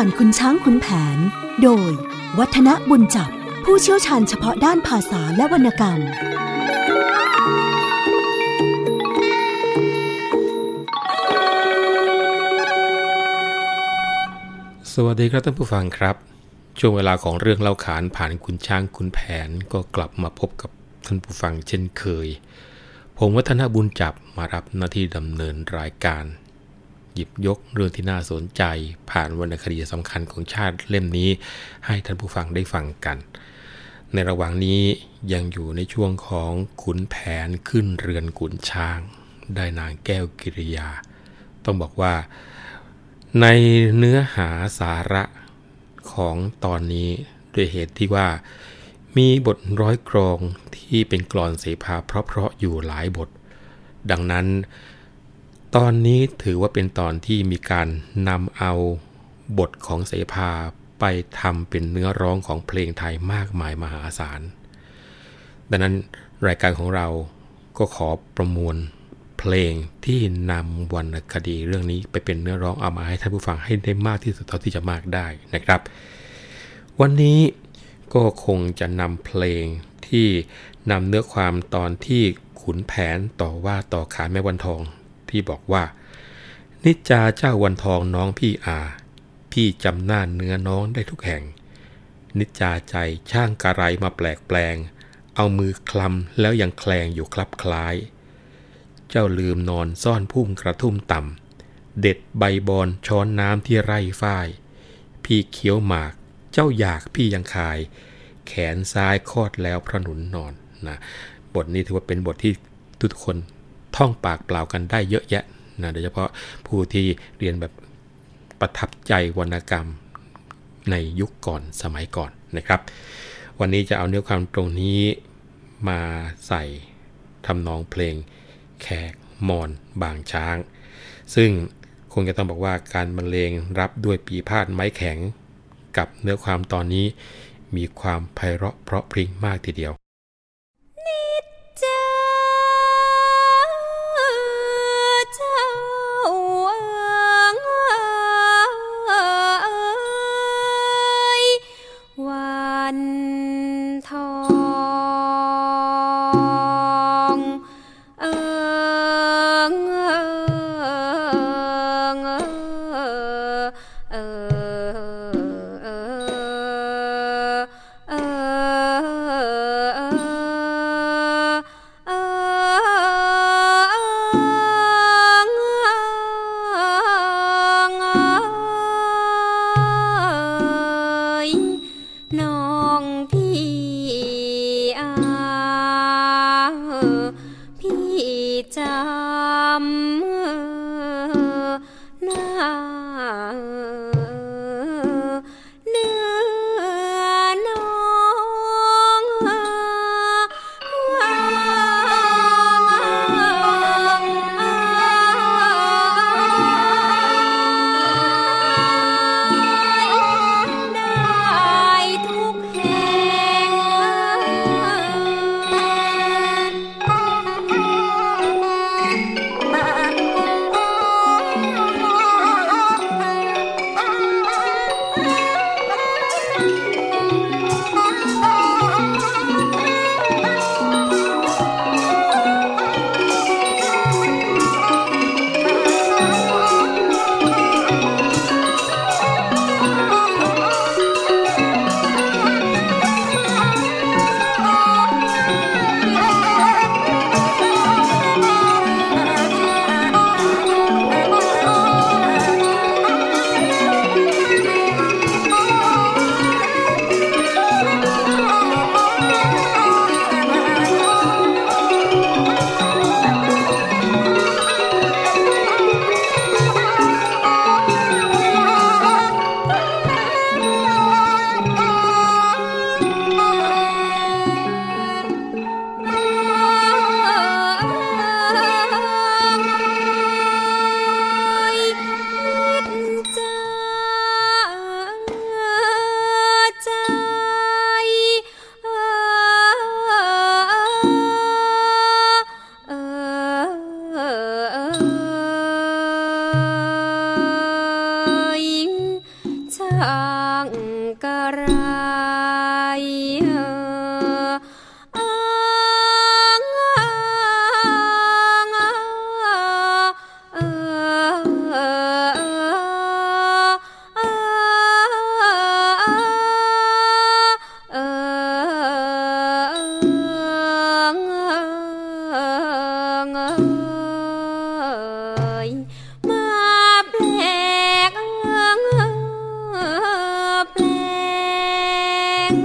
ผ่านคุณช้างคุณแผน โดย วัฒนบุญจับ ผู้เชี่ยวชาญเฉพาะด้านภาษาและวรรณกรรม สวัสดีครับท่านผู้ฟังครับ ช่วงเวลาของเรื่องเล่าขานผ่านคุณช้างคุณแผนก็กลับมาพบกับท่านผู้ฟังเช่นเคย ผมวัฒนบุญจับมารับหน้าที่ดำเนินรายการ หยิบยกเรื่องที่น่าสนใจ ผ่านวรรณคดีสำคัญของชาติเล่มนี้ ให้ท่านผู้ฟังได้ฟังกัน ในระหว่างนี้ยังอยู่ในช่วงของขุนแผนขึ้นเรือนขุนช้าง ได้นางแก้วกิริยา ต้องบอกว่า ในเนื้อหาสาระของตอนนี้ด้วยเหตุที่ว่ามีบทร้อยกรองที่เป็นกลอนเสภาเพราะๆอยู่หลายบท ดังนั้น ตอนนี้ถือว่าเป็นตอนที่มีการนำเอาบทของเสภาไปทำเป็นเนื้อร้องของเพลงไทยมากมายมหาศาล ดังนั้นรายการของเราก็ขอประมวลเพลงที่นำวรรณคดีเรื่องนี้ไปเป็นเนื้อร้องเอามาให้ท่านผู้ฟังให้ได้มากที่สุดเท่าที่จะมากได้นะครับ วันนี้ก็คงจะนำเพลงที่นำเนื้อความตอนที่ขุนแผนต่อว่าต่อขานแม่วันทอง ที่บอกว่า นิจจาเจ้าวันทองน้องพี่อา พี่จำหน้าเนื้อน้องได้ทุกแห่ง นิจจาใจช่างกระไรมาแปลกแปลง เอามือคลำแล้วยังแคลงอยู่คลับคล้าย เจ้าลืมนอนซ่อนพุ่มกระทุ่มต่ำเด็ดใบบอนช้อนน้ำที่ไร่ฝ้าย พี่เคี้ยวหมาก เจ้าอยากพี่ยังคาย แขนซ้ายคลอดแล้วพระหนุนนอนนะบทนี้ถือว่าเป็นบทที่ทุกคน ท่องปากเปล่ากันได้เยอะแยะนะโดยเฉพาะผู้ที่เรียนแบบประทับใจวรรณกรรมในยุคก่อนสมัยก่อนนะครับ วันนี้จะเอาเนื้อความตรงนี้มาใส่ทำนองเพลงแขกมอนบางช้าง ซึ่งคงจะต้องบอกว่าการบรรเลงรับด้วยปีพาดไม้แข็ง กับเนื้อความตอนนี้มีความไพเราะเพราะพริ้งมากทีเดียว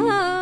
ง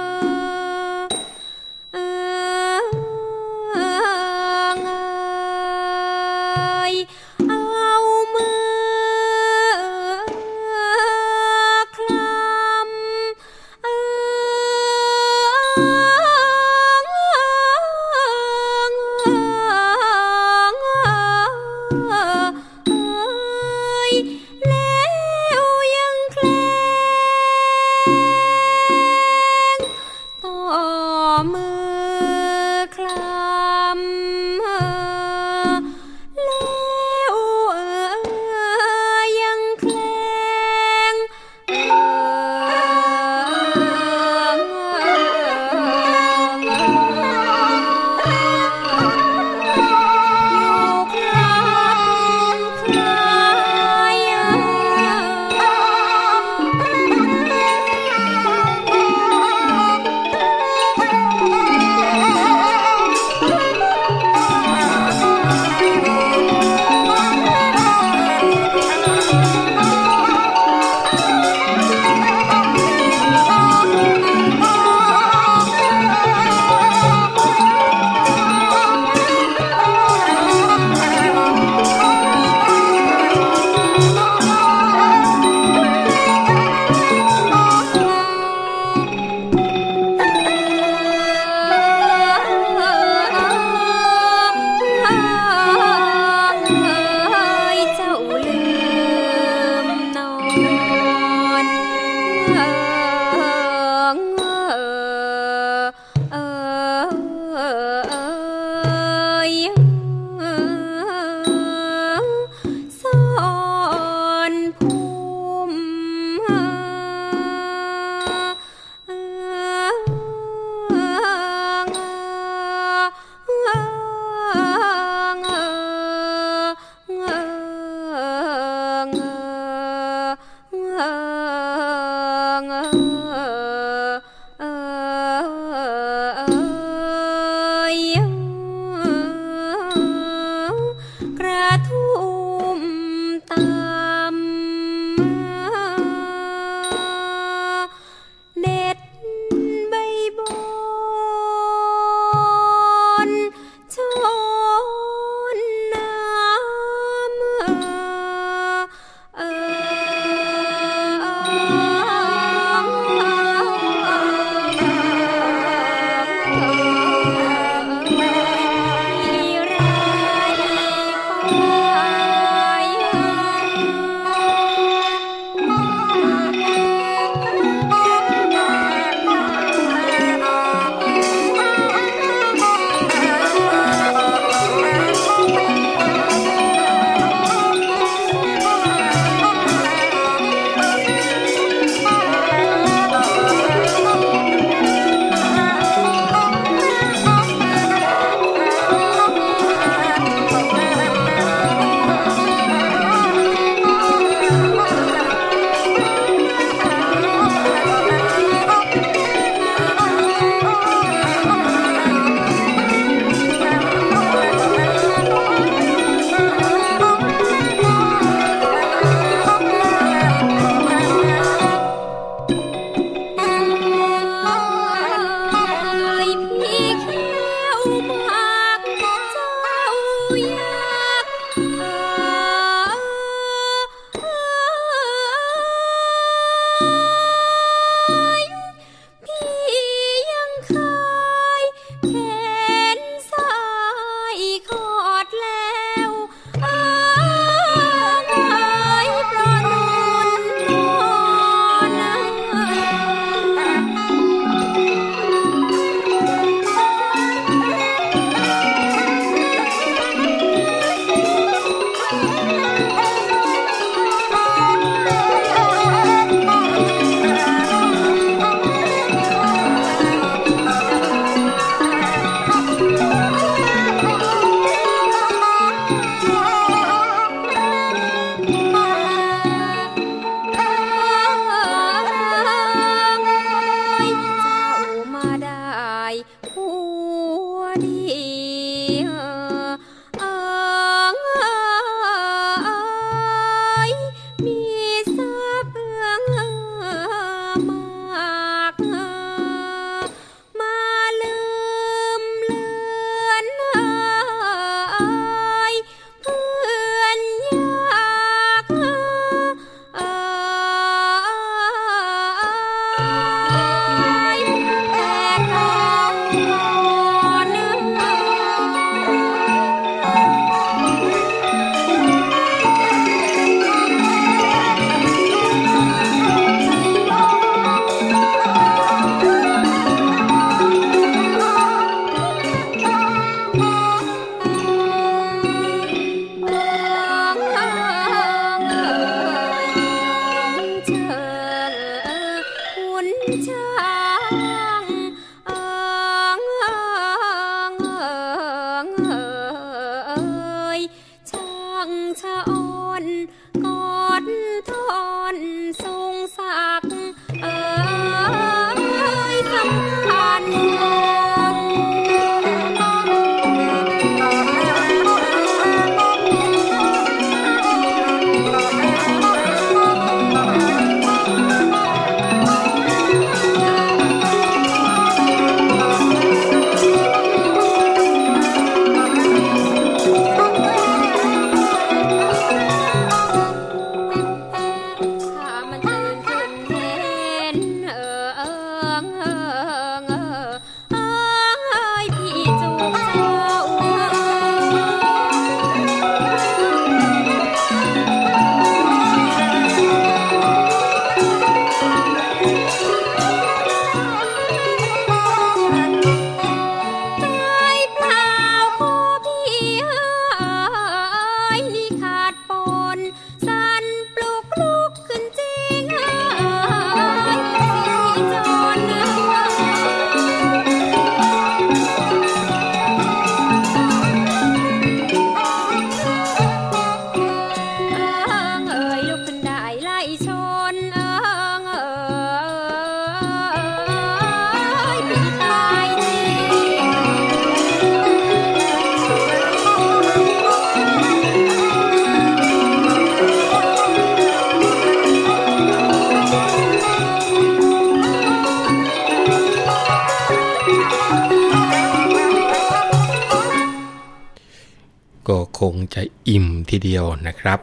ก็คงจะอิ่มทีเดียวนะครับ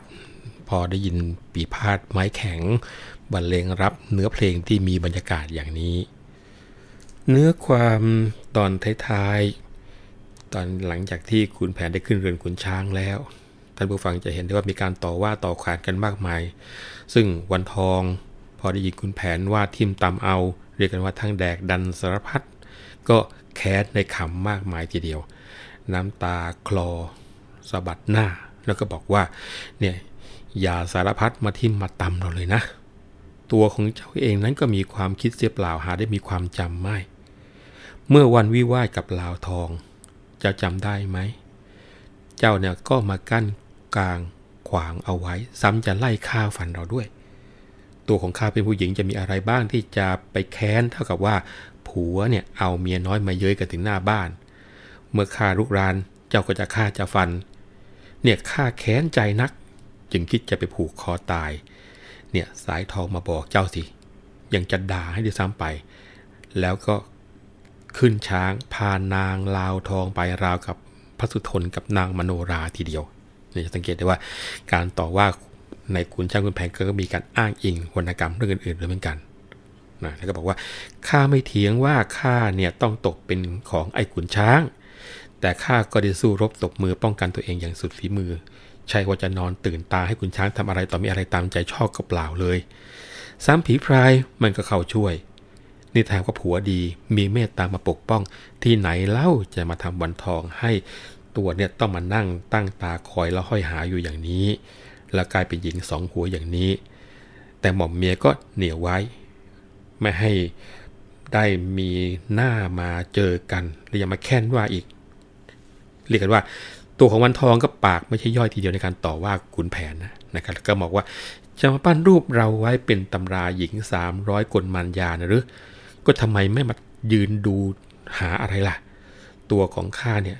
พอได้ยินปีพาดไม้แข็งบรรเลงรับเนื้อเพลงที่มีบรรยากาศอย่างนี้ เนื้อความตอนท้ายๆ ตอนหลังจากที่คุณแผนได้ขึ้นเรือนขุนช้างแล้วท่านผู้ฟังจะเห็นได้ว่ามีการต่อว่าต่อขานกันมากมาย ซึ่งวันทอง พอได้ยินคุณแผนว่าทิมตำเอา เรียกกันว่าทั้งแดกดันสารพัดก็แค้นในคำมากมายทีเดียว น้ำตาคลอ สะบัดหน้า แล้วก็บอกว่าเนี่ยอย่าสารพัดมาทิมมาตำเราเลยนะ ตัวของเจ้าเองนั้นก็มีความคิดเสียเปล่าหาได้มีความจำไม่ เมื่อวันวิวาทกับลาวทอง เจ้าจำได้ไหม เจ้าเนี่ยก็มากั้นกลางขวางเอาไว้ ซ้ำจะไล่ฆ่าฟันเราด้วย ตัวของข้าเป็นผู้หญิงจะมีอะไรบ้างที่จะไปแค้นเท่ากับว่า ผัวเนี่ยเอาเมียน้อยมาเย้ยกันถึงหน้าบ้าน เมื่อข้าลุกรานเจ้าก็จะฆ่าจะฟัน เนี่ยข้าแค้นใจนัก จึงคิดจะไปผูกคอตาย เนี่ยสายทองมาบอกเจ้าสิ ยังจะด่าให้ด้วยซ้ำไป แล้วก็ขึ้นช้างพานางลาวทองไปราวกับพระสุทนกับนางมโนราทีเดียวเนี่ยจะสังเกตได้ว่าการต่อว่าในขุนช้างขุนแผนก็มีการอ้างอิงวรรณกรรมเรื่องอื่นๆด้วยเหมือนกันนะแล้วก็บอกว่าข้าไม่เถียงว่าข้าเนี่ยต้องตกเป็นของไอ้ขุนช้าง แต่ข้าก็ได้สู้รบตบมือป้องกันตัวเองอย่างสุดฝีมือ ใช่ว่าจะนอนตื่นตาให้ขุนช้างทำอะไรต่อมีอะไรตามใจชอบก็เปล่าเลย ซ้ำผีพรายมันก็เข้าช่วย นี่แทนว่าผัวดี มีเมตตามาปกป้อง ที่ไหนเล่าจะมาทำวันทองให้ตัวเนี่ยต้องมานั่งตั้งตาคอยแล้วห้อยหาอยู่อย่างนี้ แล้วกลายเป็นหญิงสองหัวอย่างนี้ แต่หม่อมเมียก็เหนียวไว้ ไม่ให้ได้มีหน้ามาเจอกันและยังมาแค้นว่าอีก เรียกกันว่า ตัวของวันทองก็ปากไม่ใช่ย่อยทีเดียวในการต่อว่าขุนแผนนะนะครับแล้วก็บอกว่าจะมาปั้นรูปเราไว้เป็นตำราหญิง 300กลมันยานะหรือ ก็ทำไมไม่มายืนดูหาอะไรล่ะ ตัวของข้าเนี่ย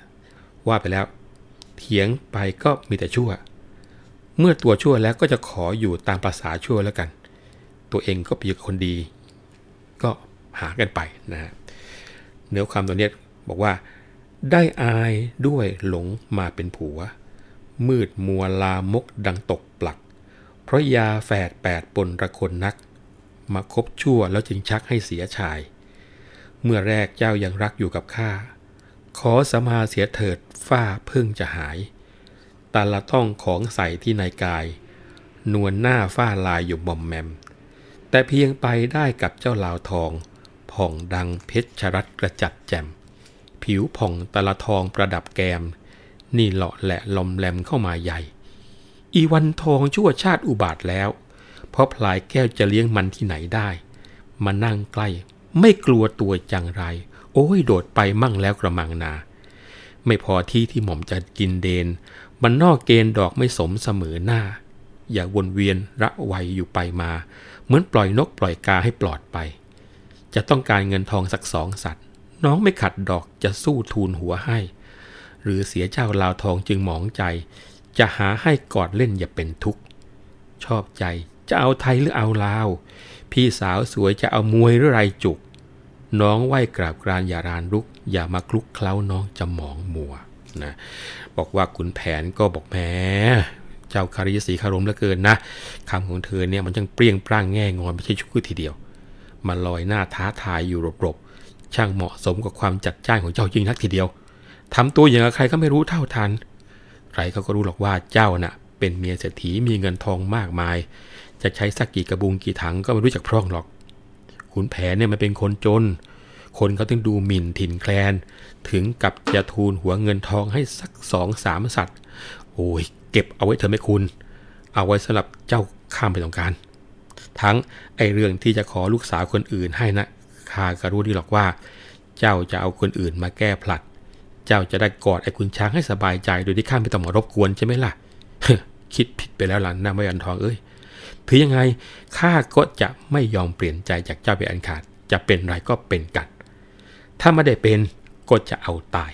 ว่าไปแล้ว เถียงไปก็มีแต่ชั่ว เมื่อตัวชั่วแล้วก็จะขออยู่ตามภาษาชั่วแล้วกัน ตัวเองก็เป็นคนดี ก็หากันไปนะฮะเนื้อความตัวเนี้ยบอกว่า ได้อายด้วยหลงมาเป็นผัว มืดมัวลามกดังตกปลัก เพราะยาแฝดแปดปนระคนนัก มาคบชั่วแล้วจึงชักให้เสียชาย เมื่อแรกเจ้ายังรักอยู่กับข้า ขอสมาเสียเถิดฝ้าเพิ่งจะหาย ตาละต้องของใส่ที่ในกาย นวลหน้าฝ้าลายอยู่หม่อมแมม แต่เพียงไปได้กับเจ้าลาวทอง ผ่องดังเพชรชรัตกระจัดแจ่ม ผิวผ่องตะละทองประดับแกม นี่เลาะแหละลมแหลมเข้ามาใหญ่ อีวันทองชั่วชาติอุบาทแล้ว เพราะพลายแก้วจะเลี้ยงมันที่ไหนได้ มานั่งใกล้ ไม่กลัวตัวจังไร โอ้ยโดดไปมั่งแล้วกระมังนา ไม่พอที่ที่หม่อมจะกินเดน มันนอกเกณฑ์ดอกไม่สมเสมอหน้า อย่าวนเวียนระไวอยู่ไปมา เหมือนปล่อยนกปล่อยกาให้ปลอดไป จะต้องการเงินทองสักสองสัตว น้องไม่ขัดดอกจะสู้ทูลหัวให้ หรือเสียเจ้าลาวทองจึงหมองใจ จะหาให้กอดเล่นอย่าเป็นทุกข์ ชอบใจจะเอาไทยหรือเอาลาว พี่สาวสวยจะเอามวยหรือไรจุก น้องไหวกราบกรานอย่ารานรุก อย่ามาคลุกเคล้าน้องจะหมองมัวนะบอกว่าขุนแผนก็บอกแหมเจ้าคาริยศรีคารมเหลือเกินนะคำของเธอเนี่ยมันจังเปรี้ยงปร้างแง่งอนไม่ใช่ชุกทีเดียว มาลอยหน้าท้าทายอยู่รบ ช่างเหมาะสมกับความจัดจ้านของเจ้าจริงนักทีเดียวทำตัวอย่างกับใครก็ไม่รู้เท่าทัน ใครเขาก็รู้หรอกว่าเจ้าน่ะ เป็นเมียเศรษฐีมีเงินทองมากมาย จะใช้สักกี่กระบุงกี่ถังก็ไม่รู้จักพร่องหรอก ขุนแผนเนี่ยมันเป็นคนจน คนเขาต้องดูหมิ่นถิ่นแคลน ถึงกับจะทูลหัวเงินทองให้สักสองสามสัตว์ โอ้ย เก็บเอาไว้เถอะไม่คุณ เอาไว้สำหรับเจ้าข้ามไปต้องการ ทั้งไอเรื่องที่จะขอลูกสาวคนอื่นให้นะ ข้าก็รู้ดีหรอกว่า เจ้าจะเอาคนอื่นมาแก้ผลัด เจ้าจะได้กอดไอ้คุณช้างให้สบายใจโดยที่ข้าไม่ต้องมารบกวนใช่ไหมล่ะคิดผิดไปแล้วล่ะนะไม่อันทองเอ้ยถือยังไงข้าก็จะไม่ยอมเปลี่ยนใจจากเจ้าไปอันขาด จะเป็นไรก็เป็นกัน ถ้าไม่ได้เป็นก็จะเอาตาย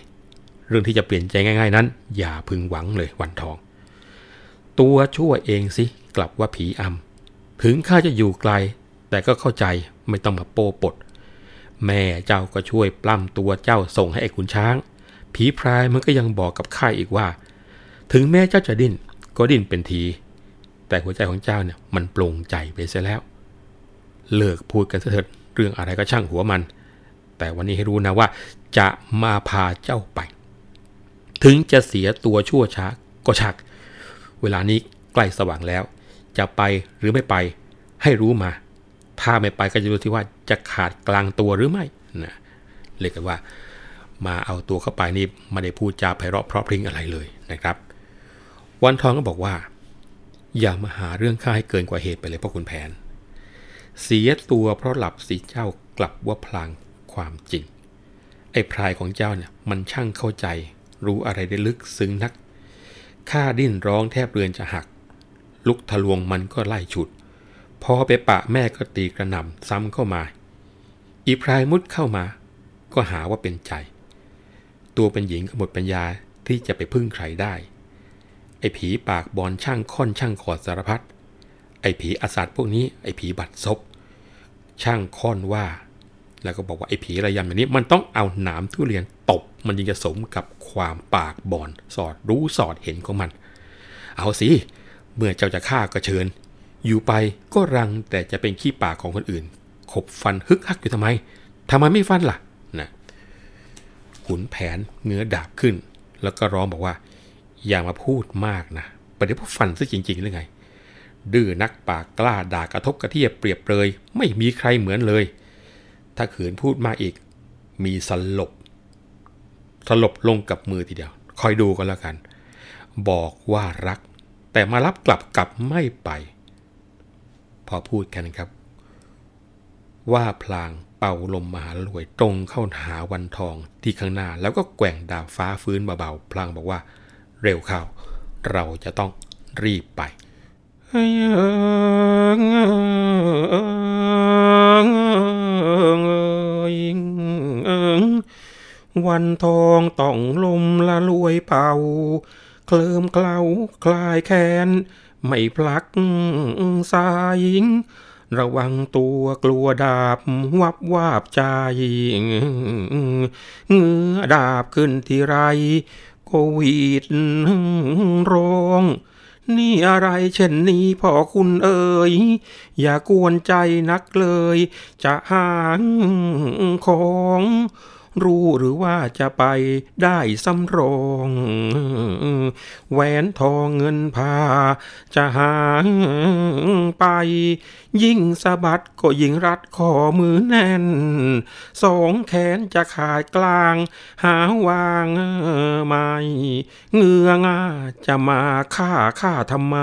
เรื่องที่จะเปลี่ยนใจง่าย ๆนั้น อย่าพึงหวังเลยวันทอง ตัวชั่วเองสิกลับว่าผีอำถึงข้าจะอยู่ไกล แต่ก็เข้าใจไม่ต้องมาโป้ปด แม่เจ้าก็ช่วยปล้ำตัวเจ้าส่งให้ไอ้ขุนช้าง ผีพรายมันก็ยังบอกกับข้าอีกว่า ถึงแม้เจ้าจะดิ้นก็ดิ้นเป็นที แต่หัวใจของเจ้าเนี่ยมันปลงใจไปเสียแล้ว เลิกพูดกันเถิดเรื่องอะไรก็ช่างหัวมัน แต่วันนี้ให้รู้นะว่า จะมาพาเจ้าไป ถึงจะเสียตัวชั่วช้าก็ชัก เวลานี้ใกล้สว่างแล้ว จะไปหรือไม่ไปให้รู้มา ถ้าไม่ไปก็จะดูที่ว่าจะขาดกลางตัวหรือไม่นะเรียกกันว่ามาเอาตัวเข้าไปนี่ไม่ได้พูดจาไพเราะเพราะพริ้งอะไรเลยนะครับ วันทองก็บอกว่า อย่ามาหาเรื่องข้าให้เกินกว่าเหตุไปเลยพ่อคุณแผน เสียตัวเพราะหลับสีเจ้ากลับว่าพลางความจริง ไอ้พรายของเจ้าเนี่ยมันช่างเข้าใจ รู้อะไรได้ลึกซึ้งนักข้าดิ้นร้องแทบเรือนจะหัก ลุกทะลวงมันก็ไล่ฉุด พอไปปะแม่ก็ตีกระหน่ำซ้ำเข้ามา อีพรายมุดเข้ามา ก็หาว่าเป็นใจ ตัวเป็นหญิงก็หมดปัญญาที่จะไปพึ่งใครได้ ไอ้ผีปากบอลช่างค่อนช่างขอดสารพัด ไอ้ผีอาสัตพวกนี้ไอ้ผีบัดซบ ช่างค่อนว่า แล้วก็บอกว่าไอ้ผีระยำอย่างนี้ มันต้องเอาหนามทุเรียนตบ มันจึงจะสมกับความปากบอนสอดรู้สอดเห็นของมัน เอาสิ เมื่อเจ้าจะฆ่าก็เชิญ อยู่ไปก็รังแต่จะเป็นขี้ปากของคนอื่น ขบฟันฮึกฮักอยู่ทำไมทำไมไม่ฟันล่ะนะขุนแผนเงื้อดาบขึ้น แล้วก็ร้องบอกว่า อย่ามาพูดมากนะประเดี๋ยวพวกฟันซะจริงๆหรือไง ดื้อนักปากกล้าด่ากระทบกระเทียบเปรียบเปรยไม่มีใครเหมือนเลย ถ้าขืนพูดมาอีก มีสลบ สลบลงกับมือทีเดียว คอยดูกันแล้วกัน บอกว่ารัก แต่มารับกลับกลับไม่ไป อพูดกันครับ ว่าพลางเป่าลมมหาลวยตรงเข้าหาวันทองที่ข้างหน้า แล้วก็แกว่งดาบฟ้าฟื้นเบาๆพลางบอกว่า เร็วเข้า เราจะต้องรีบไปวันทองต้องลมละลวยเป่า เคลิมเคล้าคลายแขน ไม่พลักสายระวังตัวกลัวดาบวับวาบใจเงือดาบขึ้นที่ไรโควิดร้องนี่อะไรเช่นนี้พ่อคุณเอ่ยอย่ากวนใจนักเลย จะหางของ รู้หรือว่าจะไปได้สำรองแหวนทองเงินพา จะหาไป ยิ่งสะบัดก็ยิ่งรัดข้อมือแน่น สองแขนจะขาดกลาง หาวางไม่เงื้อง่าจะมาฆ่าฆ่าทำไม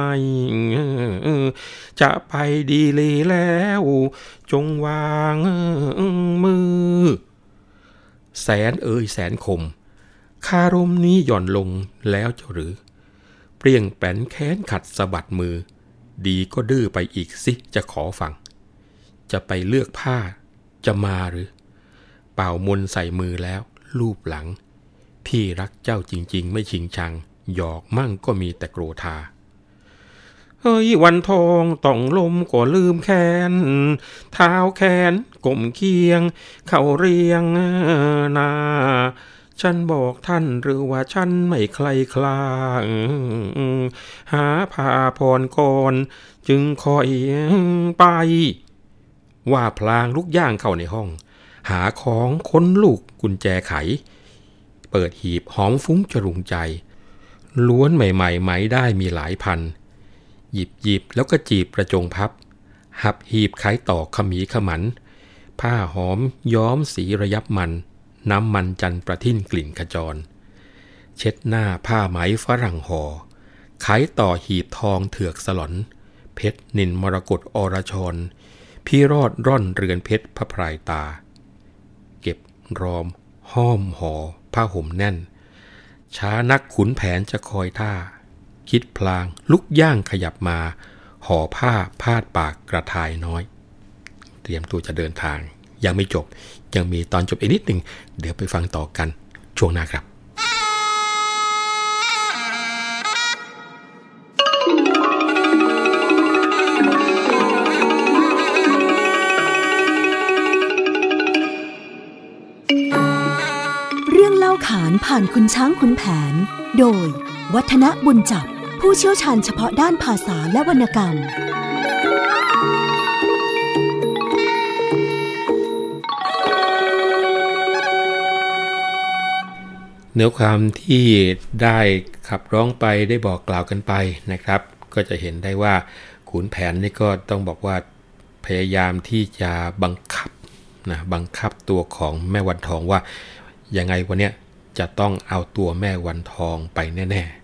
จะไปดีเลยแล้ว จงวางมือ แสนเอ่ยแสนคม คารมนี้หย่อนลงแล้วเจ้าหรือ เปรี้ยงแป้นแค้นขัดสะบัดมือ ดีก็ดื้อไปอีกสิจะขอฟัง จะไปเลือกผ้า จะมาหรือ เป่ามนใส่มือแล้วลูบหลัง พี่รักเจ้าจริง ๆ ไม่ชิงชัง หยอกมั่งก็มีแต่โกรธา เฮ้ยวันทองต้องลมก็ลืมแขน เท้าแขนก้มเคียง เข้าเรียงนาฉันบอกท่านหรือว่าฉันไม่ใครคลาง หาผ้าพรก่อนจึงคอยไป ว่าพลางลุกย่างเข้าในห้อง หาของค้นลูกกุญแจไข เปิดหีบหอมฟุ้งจรุงใจ ล้วนใหม่ๆไหมได้มีหลายพัน หยิบหยิบแล้วก็จีบประจงพับ หับหีบไขต่อขมีขมัน ผ้าหอมย้อมสีระยับมัน น้ำมันจันประทิ่นกลิ่นขจร เช็ดหน้าผ้าไหมฝรั่งห่อไขต่อหีบทองเถือกสลอน เพชรนินมรกตอรชร พี่รอดร่อนเรือนเพชรพระพรายตา เก็บรอม ห้อมห่อผ้าห่มแน่น ช้านักขุนแผนจะคอยท่า คิดพลาง ลุกย่างขยับมา ห่อผ้าพาดปากกระทายน้อย เตรียมตัวจะเดินทาง ยังไม่จบ ยังมีตอนจบอีกนิดหนึ่ง เดี๋ยวไปฟังต่อกันช่วงหน้าครับเรื่องเล่าขานผ่านคุณช้างคุณแผน โดยวัฒนบุญจับ ผู้เชี่ยวชาญเฉพาะด้านภาษาและวรรณกรรม เนื้อความที่ได้ขับร้องไปได้บอกกล่าวกันไปนะครับ ก็จะเห็นได้ว่าขุนแผนนี่ก็ต้องบอกว่าพยายามที่จะบังคับนะบังคับตัวของแม่วันทองว่ายังไงวันเนี้ยจะต้องเอาตัวแม่วันทองไปแน่ๆ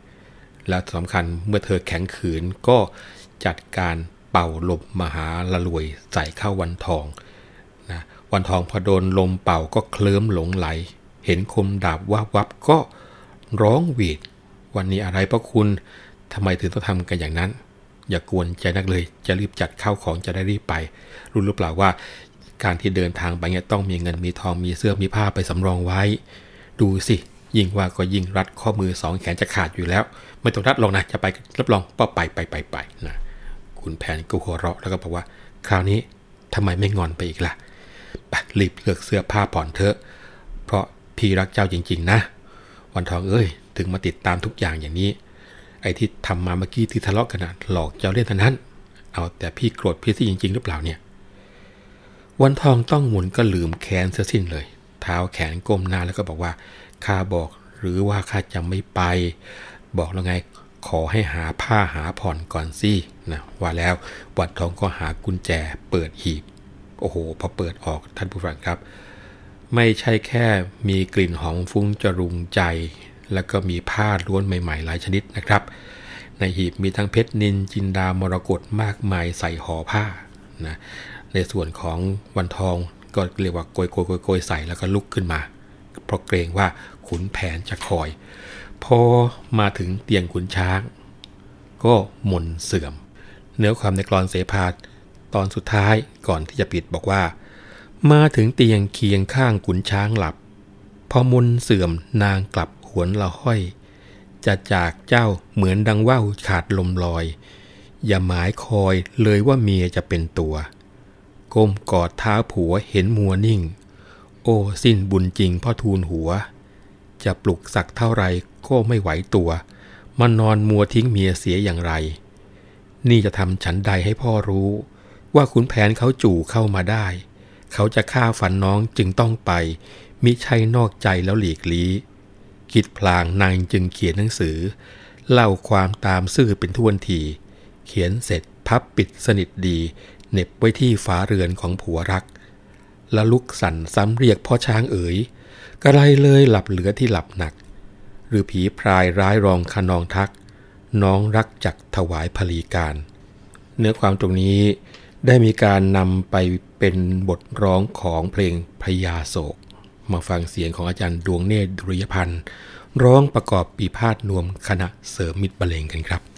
แล้วสำคัญเมื่อเธอแข็งขืนก็จัดการเป่าลมมหาละลวยใส่เข้าวันทองนะวันทองพอโดนลมเป่าก็เคลิ้มหลงไหล เห็นคมดาบวับวับก็ร้องหวีด วันนี้อะไรพระคุณทำไมถึงต้องทำกันอย่างนั้น อย่ากวนใจนักเลยจะรีบจัดข้าวของจะได้รีบไป รู้หรือเปล่าว่า การที่เดินทางไปเนี่ยต้องมีเงินมีทองมีเสื้อมีผ้าไปสำรองไว้ ดูสิ ยิ่งว่าก็ยิ่งรัดข้อมือสองแขนจะขาดอยู่แล้ว ไม่ต้องรัดลงนะจะไปรับรองป้าไปไปไปไปนะคุณแผนก็หัวเราะแล้วก็บอกว่า คราวนี้ทำไมไม่งอนไปอีกล่ะไปรีบเลือกเสื้อผ้าผ่อนเถอะ เพราะพี่รักเจ้าจริง ๆ นะ วันทองเอ้ย ถึงมาติดตามทุกอย่างอย่างนี้ ไอ้ที่ทำมาเมื่อกี้ที่ทะเลาะกันนะหลอกเจ้าเล่นเท่านั้น เอาแต่พี่โกรธพี่ที่จริง ๆ หรือเปล่าเนี่ย วันทองต้องหมุนก็ลืมแขนเสียสิ้นเลย เท้าแขนก้มหน้าแล้วก็บอกว่า ข้าบอกหรือว่าข้าจะไม่ไป บอกแล้วไงขอให้หาผ้าหาผ่อนก่อนสินะว่าแล้ววันทองก็หากุญแจเปิดหีบ โอ้โห พอเปิดออกท่านผู้ฟังครับ ไม่ใช่แค่มีกลิ่นหอมฟุ้งจรุงใจ แล้วก็มีผ้าล้วนใหม่ๆ หลายชนิดนะครับ ในหีบมีทั้งเพชรนินจินดามรกตมากมายใส่ห่อผ้านะในส่วนของวันทองก็เรียกว่าโกยโกยโกยใส่แล้วก็ลุกขึ้นมา เพราะเกรงว่า ขุนแผนจะคอย พอมาถึงเตียงขุนช้าง ก็มนเสื่อม เนื้อความในกรอนเสภาตอนสุดท้ายก่อนที่จะปิดบอกว่า มาถึงเตียงเคียงข้างขุนช้างหลับ พอมนเสื่อมนางกลับหวนละห้อย จะจากเจ้าเหมือนดังว่าวขาดลมลอย อย่าหมายคอยเลยว่าเมียจะเป็นตัวก้มกอดเท้าผัวเห็นมัวนิ่ง โอ้สิ้นบุญจริงพ่อทูลหัว จะปลุกสักเท่าไรก็ไม่ไหวตัวมานอนมัวทิ้งเมียเสียอย่างไร นี่จะทำฉันใดให้พ่อรู้ ว่าขุนแผนเขาจู่เข้ามาได้ เขาจะฆ่าฝันน้องจึงต้องไป มิใช่นอกใจแล้วหลีกลี้ คิดพลางนางจึงเขียนหนังสือ เล่าความตามซื่อเป็นทวนที เขียนเสร็จพับปิดสนิทดี เน็บไว้ที่ฝาเรือนของผัวรัก แล้วลุกสั่นซ้ำเรียกพ่อช้างเอ๋ย กระไรเลยหลับเหลือที่หลับหนัก หรือผีพรายร้ายรองขนองทัก น้องรักจักถวายพลีการ เนื้อความตรงนี้ได้มีการนำไปเป็นบทร้องของเพลงพยาโศก มาฟังเสียงของอาจารย์ดวงเนตรดุริยพันธ์ ร้องประกอบปีพาดนวมคณะเสริมมิตรบรรเลงกันครับ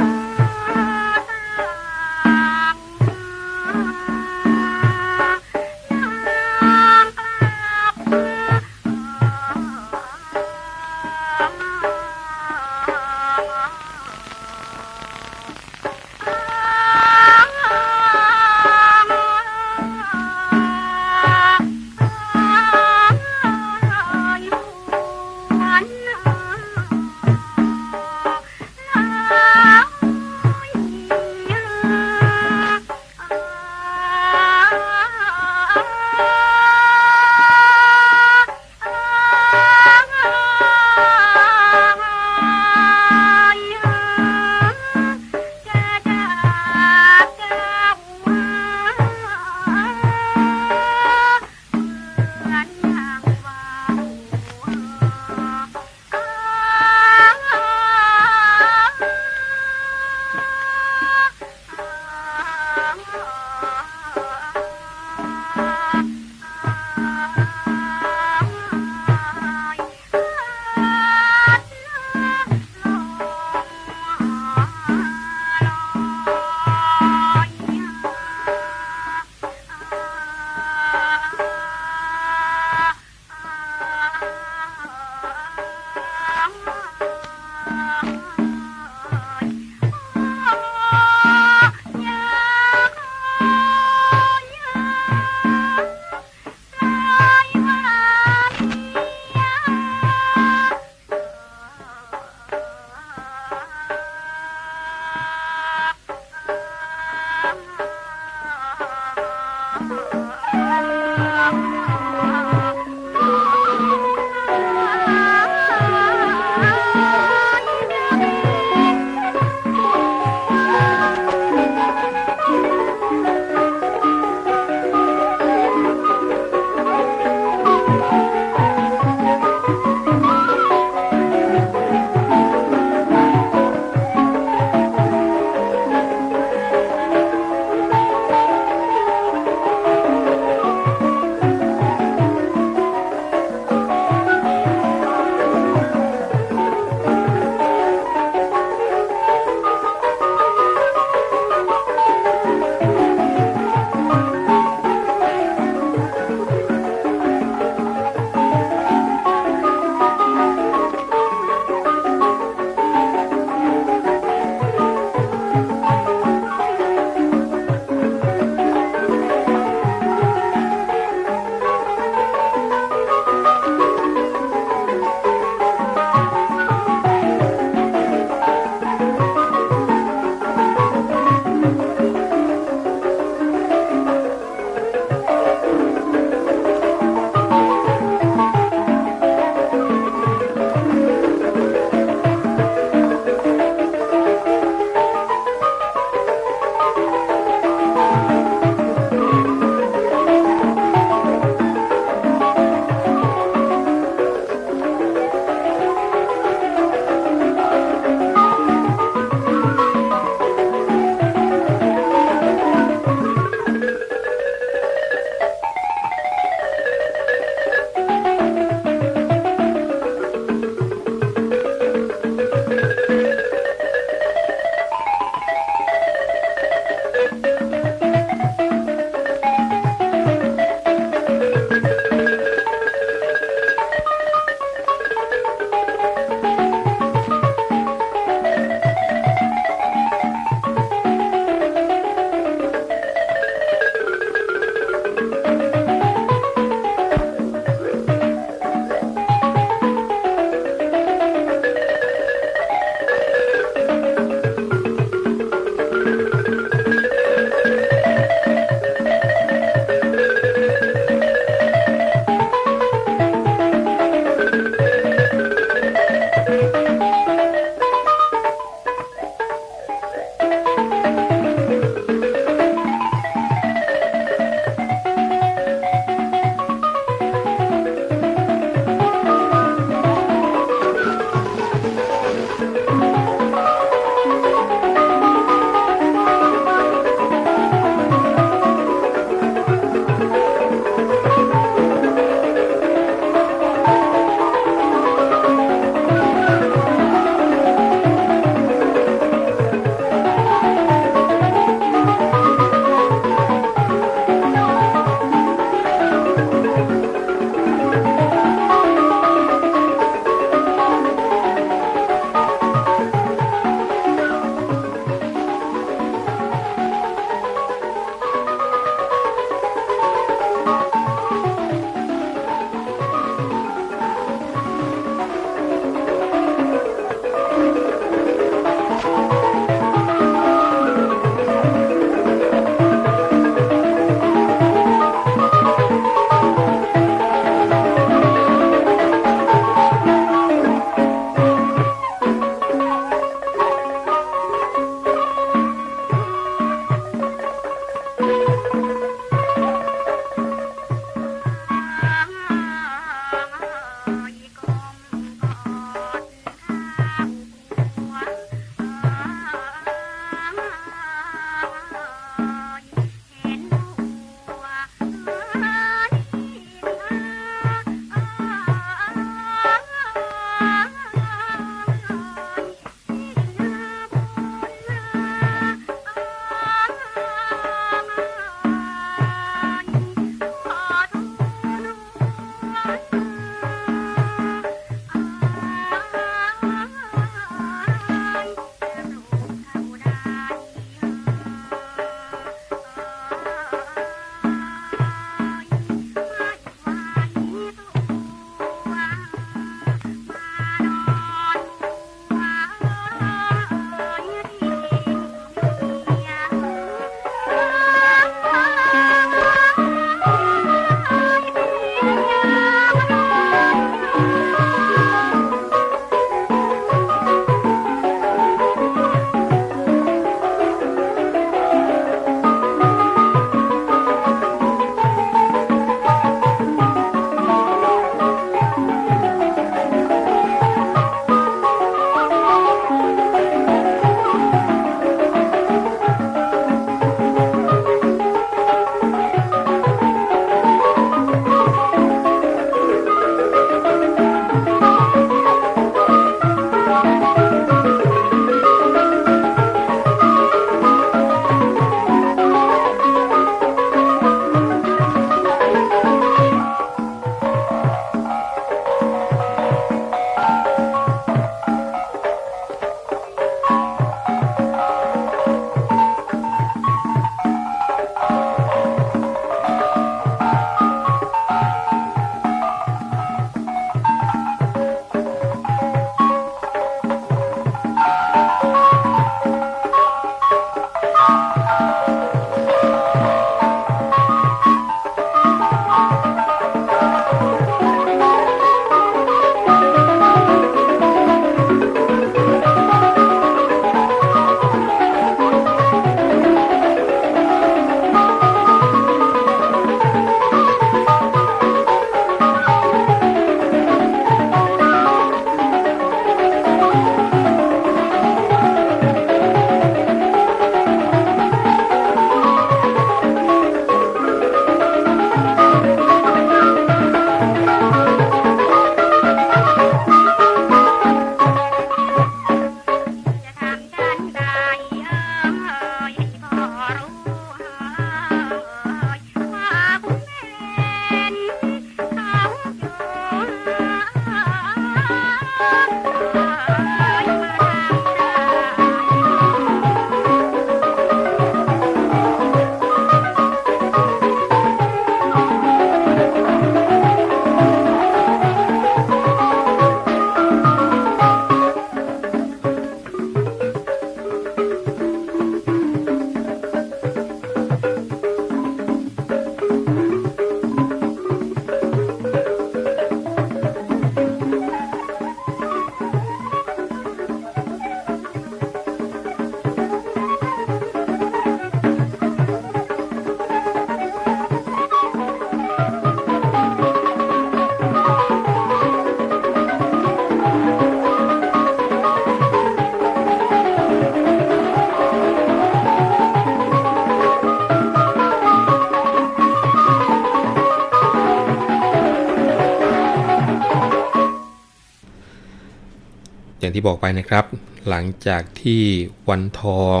ที่บอกไปนะครับ หลังจากที่วันทอง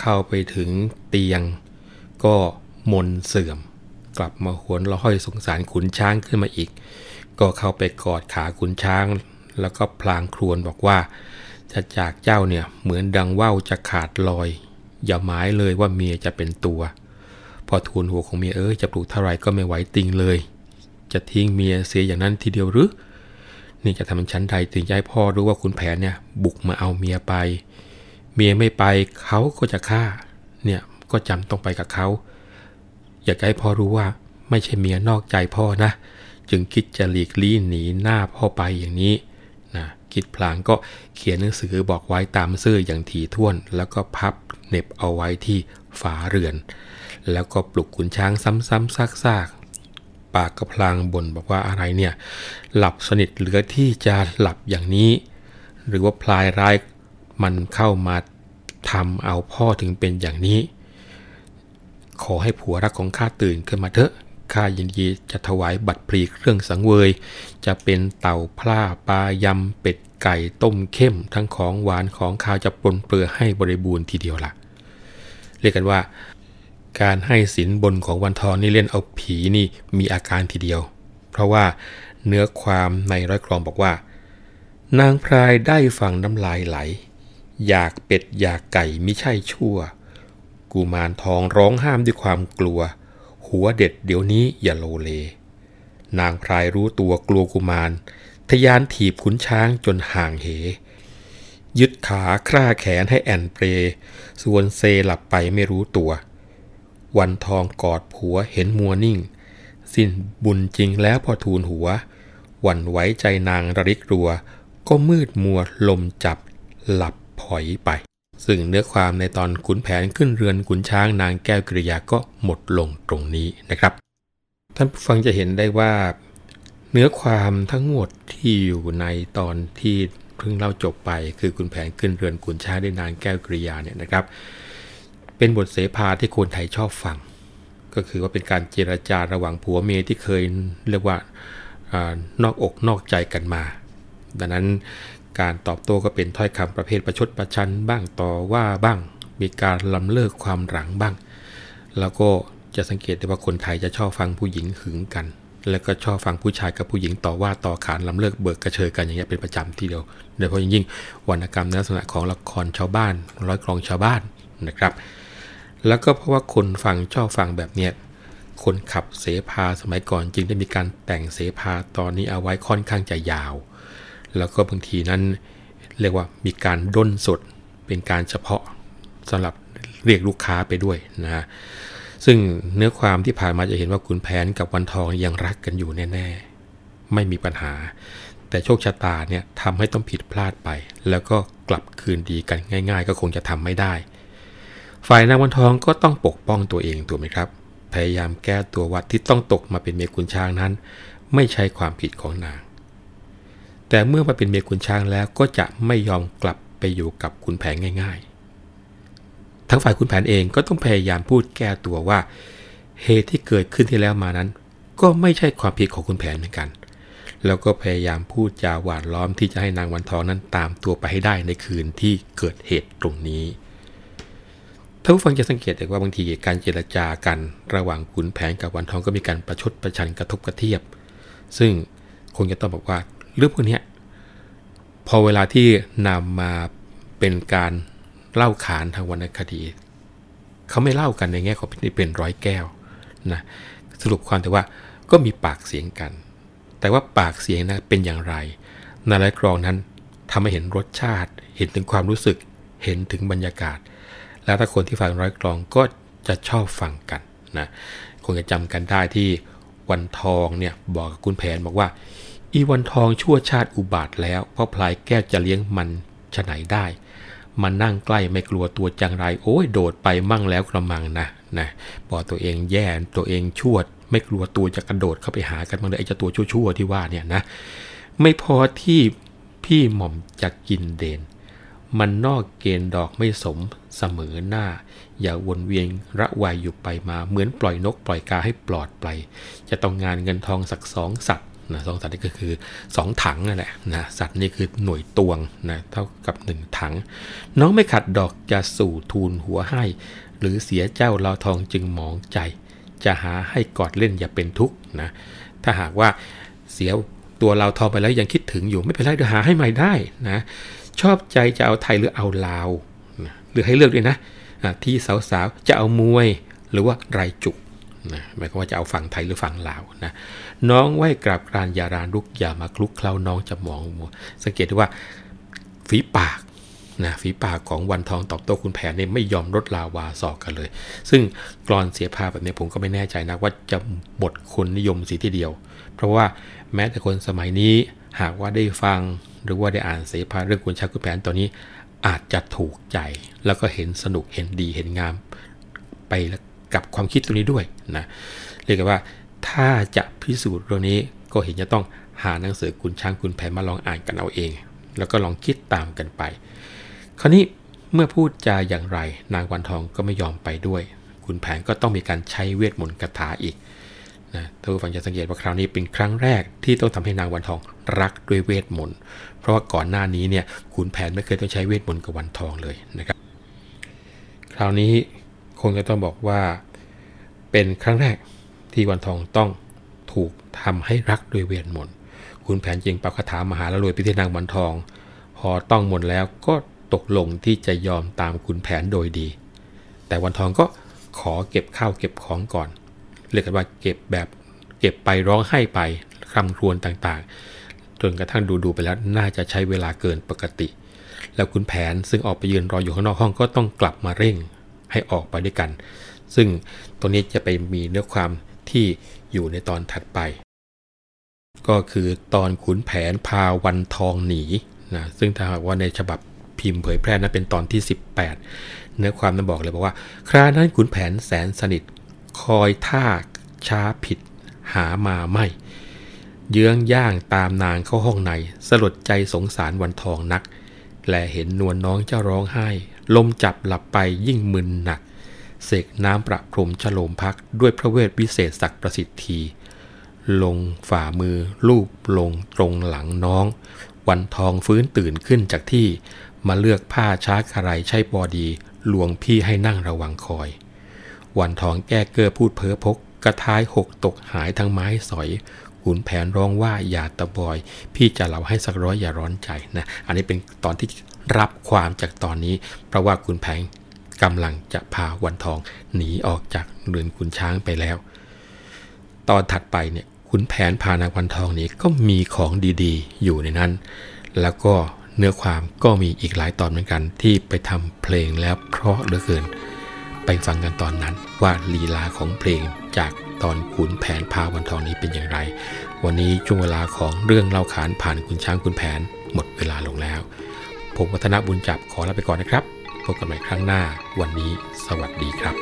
เข้าไปถึงเตียง ก็มนเสื่อม กลับมาหวนละห้อยสงสารขุนช้างขึ้นมาอีก ก็เข้าไปกอดขาขุนช้าง แล้วก็พลางครวญบอกว่าจะจากเจ้าเนี่ยเหมือนดังว่าวจะขาดลอย อย่าหมายเลยว่าเมียจะเป็นตัว พอทูลหัวของเมียเอ้ยจะปลูกเท่าไรก็ไม่ไหวติงเลย จะทิ้งเมียเสียอย่างนั้นทีเดียวหรือ นี่จะทำชั้นใดถึงจะให้พ่อรู้ว่าคุณแผนเนี่ยบุกมาเอาเมียไป เมียไม่ไปเขาก็จะฆ่า เนี่ยก็จำต้องไปกับเขา อยากให้พ่อรู้ว่าไม่ใช่เมียนอกใจพ่อนะ จึงคิดจะหลีกลี่หนีหน้าพ่อไปอย่างนี้นะคิดพลางก็เขียนหนังสือบอกไว้ตามซื่ออย่างถี่ถ้วน แล้วก็พับเน็บเอาไว้ที่ฝาเรือน แล้วก็ปลุกขุนช้างซ้ำๆซากๆ ปากกระพลางบ่นบอกว่าอะไรเนี่ย หลับสนิทเหลือที่จะหลับอย่างนี้ หรือว่าพลายร้ายมันเข้ามาทำเอาพ่อถึงเป็นอย่างนี้ ขอให้ผัวรักของข้าตื่นขึ้นมาเถอะข้ายินดีจะถวายบัตรพลีเครื่องสังเวย จะเป็นเต่าพล่าปลายำเป็ดไก่ต้มเข้ม ทั้งของหวานของข้าวจะปนเปื้อให้บริบูรณ์ทีเดียวละ่ะ เรียกกันว่า การให้สินบนของวันทองนี่เล่นเอาผีนี่มีอาการทีเดียว เพราะว่าเนื้อความในร้อยกรองบอกว่า นางพรายได้ฟังน้ำลายไหล อยากเป็ดอยากไก่ไม่ใช่ชั่วกุมารทองร้องห้ามด้วยความกลัว หัวเด็ดเดี๋ยวนี้อย่าโลเล นางพรายรู้ตัวกลัวกุมาร ทยานถีบขุนช้างจนห่างเห ยึดขาคร่าแขนให้แอนเปร ส่วนเซหลับไปไม่รู้ตัว วันทองกอดผัวเห็นมัวนิ่ง สิ้นบุญจริงแล้วพอทูลหัว หวั่นไว้ใจนางระริกรัว ก็มืดมัวลมจับหลับผอยไป ซึ่งเนื้อความในตอนขุนแผนขึ้นเรือนขุนช้างนางแก้วกริยาก็หมดลงตรงนี้นะครับ ท่านผู้ฟังจะเห็นได้ว่า เนื้อความทั้งหมดที่อยู่ในตอนที่เพิ่งเล่าจบไป คือขุนแผนขึ้นเรือนขุนช้างได้นางแก้วกริยาเนี่ยนะครับ เป็นบทเสภาที่คนไทยชอบฟัง ก็คือว่าเป็นการเจรจาระหว่างผัวเมียที่เคยเรียกว่านอกอกนอกใจกันมา ดังนั้นการตอบโต้ก็เป็นถ้อยคำประเภทประชดประชันบ้างต่อว่าบ้าง มีการลำเลิกความหลังบ้าง แล้วก็จะสังเกตได้ว่าคนไทยจะชอบฟังผู้หญิงหึงกัน แล้วก็ชอบฟังผู้ชายกับผู้หญิงต่อว่าต่อขานลำเลิกเบิกกระเชยกันอย่างเงี้ยเป็นประจำทีเดียวโดยเฉพาะยิ่งวรรณกรรมในลักษณะของละครชาวบ้าน ร้อยกรองชาวบ้านนะครับ แล้วก็เพราะว่าคนฟังชอบฟังแบบเนี้ยคนขับเสภาสมัยก่อนจึงได้มีการแต่งเสภาตอนนี้เอาไว้ค่อนข้างจะยาว แล้วก็บางทีนั้นเรียกว่ามีการด้นสดเป็นการเฉพาะสำหรับเรียกลูกค้าไปด้วยนะฮะซึ่งเนื้อความที่ผ่านมาจะเห็นว่าขุนแผนกับวันทองยังรักกันอยู่แน่ ๆ ไม่มีปัญหา แต่โชคชะตาเนี่ยทำให้ต้องผิดพลาดไป แล้วก็กลับคืนดีกันง่าย ๆ ก็คงจะทำไม่ได้ ฝ่ายนางวันทองก็ต้องปกป้องตัวเองถูกไหมครับ พยายามแก้ตัววัดที่ต้องตกมาเป็นเมียขุนช้างนั้น ไม่ใช่ความผิดของนาง แต่เมื่อมาเป็นเมียขุนช้างแล้วก็จะไม่ยอมกลับไปอยู่กับขุนแผนง่ายๆ ทั้งฝ่ายขุนแผนเองก็ต้องพยายามพูดแก้ตัวว่าเหตุที่เกิดขึ้นที่แล้วมานั้น ก็ไม่ใช่ความผิดของขุนแผนเหมือนกัน แล้วก็พยายามพูดจาหวานล้อมที่จะให้นางวันทองนั้นตามตัวไปให้ได้ในคืนที่เกิดเหตุตรงนี้ ท่านผู้ฟังจะสังเกตได้ว่าบางทีการเจรจากันระหว่างขุนแผนกับวันทองก็มีการประชดประชันกระทบกระเทียบ ซึ่งคงจะต้องบอกว่าเรื่องพวกนี้พอเวลาที่นำมาเป็นการเล่าขานทางวรรณคดี เขาไม่เล่ากันในแง่ของเป็นร้อยแก้วนะสรุปความแต่ว่าก็มีปากเสียงกัน แต่ว่าปากเสียงนะเป็นอย่างไรนาลายกรองนั้นทำให้เห็นรสชาติ เห็นถึงความรู้สึก เห็นถึงบรรยากาศ แล้วถ้าคนที่ฟังร้อยกรองก็จะชอบฟังกันนะคงจะจำกันได้ที่วันทองเนี่ยบอกกับคุณแผนบอกว่า อีวันทองชั่วชาติอุบาทแล้ว เพราะพลายแก้วจะเลี้ยงมันฉไหนได้ มันนั่งใกล้ไม่กลัวตัวจังไร โอ้ยโดดไปมั่งแล้วกระมังนะนะบอกตัวเองแย่ตัวเองชั่วไม่กลัวตัวจะกระโดดเข้าไปหากันบ้างเลยไอ้เจ้าตัวชั่วๆที่ว่าเนี่ยนะไม่พอที่พี่หม่อมจะกินเดน มันนอกเกณฑ์ดอกไม่สม เสมอหน้า อย่าวนเวียนระวายอยู่ไปมาเหมือนปล่อยนกปล่อยกาให้ปลอดไป จะต้องงานเงินทองสักสองสัตว์นะสองสัตว์นี่ก็คือสองถังนั่นแหละนะสัตว์นี่คือหน่วยตวงนะเท่ากับหนึ่งถัง น้องไม่ขัดดอกจะสู่ทูลหัวให้ หรือเสียเจ้าเราทองจึงมองใจ จะหาให้กอดเล่นอย่าเป็นทุกข์นะถ้าหากว่าเสียตัวเราทองไปแล้วยังคิดถึงอยู่ไม่เป็นไรเดี๋ยวหาให้ใหม่ได้นะชอบใจจะเอาไทยหรือเอาลาว หรือให้เลือกด้วยนะที่สาวๆจะเอามวยหรือว่าไรจุกนะหมายความว่าจะเอาฝั่งไทยหรือฝั่งลาวนะน้องไหวกราบกรานยารานลุกอย่ามาคลุกเคล้าน้องจะมองมัวสังเกตดูว่าฝีปากนะฝีปากของวันทองตอบโต้คุณแผนเนี่ยไม่ยอมลดลาวาสอกกันเลย ซึ่งกรอนเสียภาพแบบนี้ผมก็ไม่แน่ใจนะว่าจะหมดคนนิยมสีทีเดียว เพราะว่าแม้แต่คนสมัยนี้หากว่าได้ฟังหรือว่าได้อ่านเสภาเรื่องคุณชักคุณแผนตัวนี้ อาจจะถูกใจแล้วก็เห็นสนุกเห็นดีเห็นงาม ไปกับความคิดตรงนี้ด้วยนะเรียกว่าถ้าจะพิสูจน์เรื่องนี้ก็เห็นจะต้องหาหนังสือคุณช้างคุณแผนมาลองอ่านกันเอาเอง แล้วก็ลองคิดตามกันไป คราวนี้เมื่อพูดจาอย่างไร นางวันทองก็ไม่ยอมไปด้วย คุณแผนก็ต้องมีการใช้เวทมนต์คาถาอีกนะท่านผู้ฟังจะสังเกตว่าคราวนี้เป็นครั้งแรกที่ต้องทำให้นางวันทองรักด้วยเวทมนต์ ราะว่าก่อนหน้านี้เนี่ยขุนแผนไม่เคยต้องใช้เวทมนต์กับวันทองเลยนะครับ คราวนี้คงจะต้องบอกว่าเป็นครั้งแรกที่วันทองต้องถูกทำให้รักด้วยเวทมนต์ขุนแผนจึงปราคาถามหาละรวยไปที่นางวันทอง พอต้องมนแล้วก็ตกลงที่จะยอมตามขุนแผนโดยดี แต่วันทองก็ขอเก็บข้าวเก็บของก่อน เรียกกันว่าเก็บแบบเก็บไปร้องไห้ไปคำครวญต่างๆ จนกระทั่งดูดูไปแล้วน่าจะใช้เวลาเกินปกติ แล้วคุณแผนซึ่งออกไปยืนรออยู่ข้างนอกห้องก็ต้องกลับมาเร่งให้ออกไปด้วยกัน ซึ่งตรงนี้จะไปมีเนื้อความที่อยู่ในตอนถัดไป ก็คือตอนขุนแผนพาวันทองหนีนะซึ่งถ้าหากว่าในฉบับพิมพ์เผยแพร่นั้นเป็นตอนที่ 18 เนื้อความนั้นบอกเลยบอกว่า ครานั้นขุนแผนแสนสนิท คอยท่าช้าผิดหามาไม่ เยื้องย่างตามนางเข้าห้องในสลดใจสงสารวันทองนัก แลเห็นนวลน้องเจ้าร้องไห้ ลมจับหลับไปยิ่งมึนหนัก เสกน้ำประพรมฉโลมพักด้วยพระเวทวิเศษศักประสิทธี ลงฝ่ามือลูบลงตรงหลังน้อง วันทองฟื้นตื่นขึ้นจากที่มาเลือกผ้าช้าคารใช่บอดี หลวงพี่ให้นั่งระวังคอย วันทองแก้เกอพูดเพ้อพกกระท้ายหกตกหายทั้งไม้สอย ขุนแผนร้องว่าอย่าตะบอย พี่จะเล่าให้สักร้อยอย่าร้อนใจนะอันนี้เป็นตอนที่รับความจากตอนนี้ เพราะว่าขุนแผนกำลังจะพาวันทองหนีออกจากเรือนขุนช้างไปแล้ว ตอนถัดไปเนี่ยขุนแผนพานางวันทองนี้ก็มีของดีๆ อยู่ในนั้น แล้วก็เนื้อความก็มีอีกหลายตอนเหมือนกันที่ไปทำเพลงแล้วเพราะเหลือเกิน ไปฟังกันตอนนั้นว่าลีลาของเพลงจาก ตอนขุนแผนพาวันทองนี้เป็นอย่างไร วันนี้ช่วงเวลาของเรื่องเล่าขานผ่านคุณช้างคุณแผน หมดเวลาลงแล้ว ผมวัฒนบุญจับขอลาไปก่อนนะครับ พบกันใหม่ครั้งหน้า วันนี้สวัสดีครับ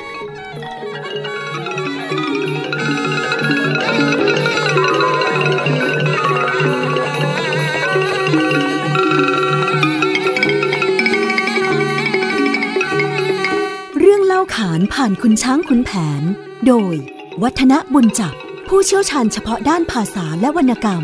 เรื่องเล่าขานผ่านคุณช้างคุณแผน โดย วัฒนบุญจับ ผู้เชี่ยวชาญเฉพาะด้านภาษาและวรรณกรรม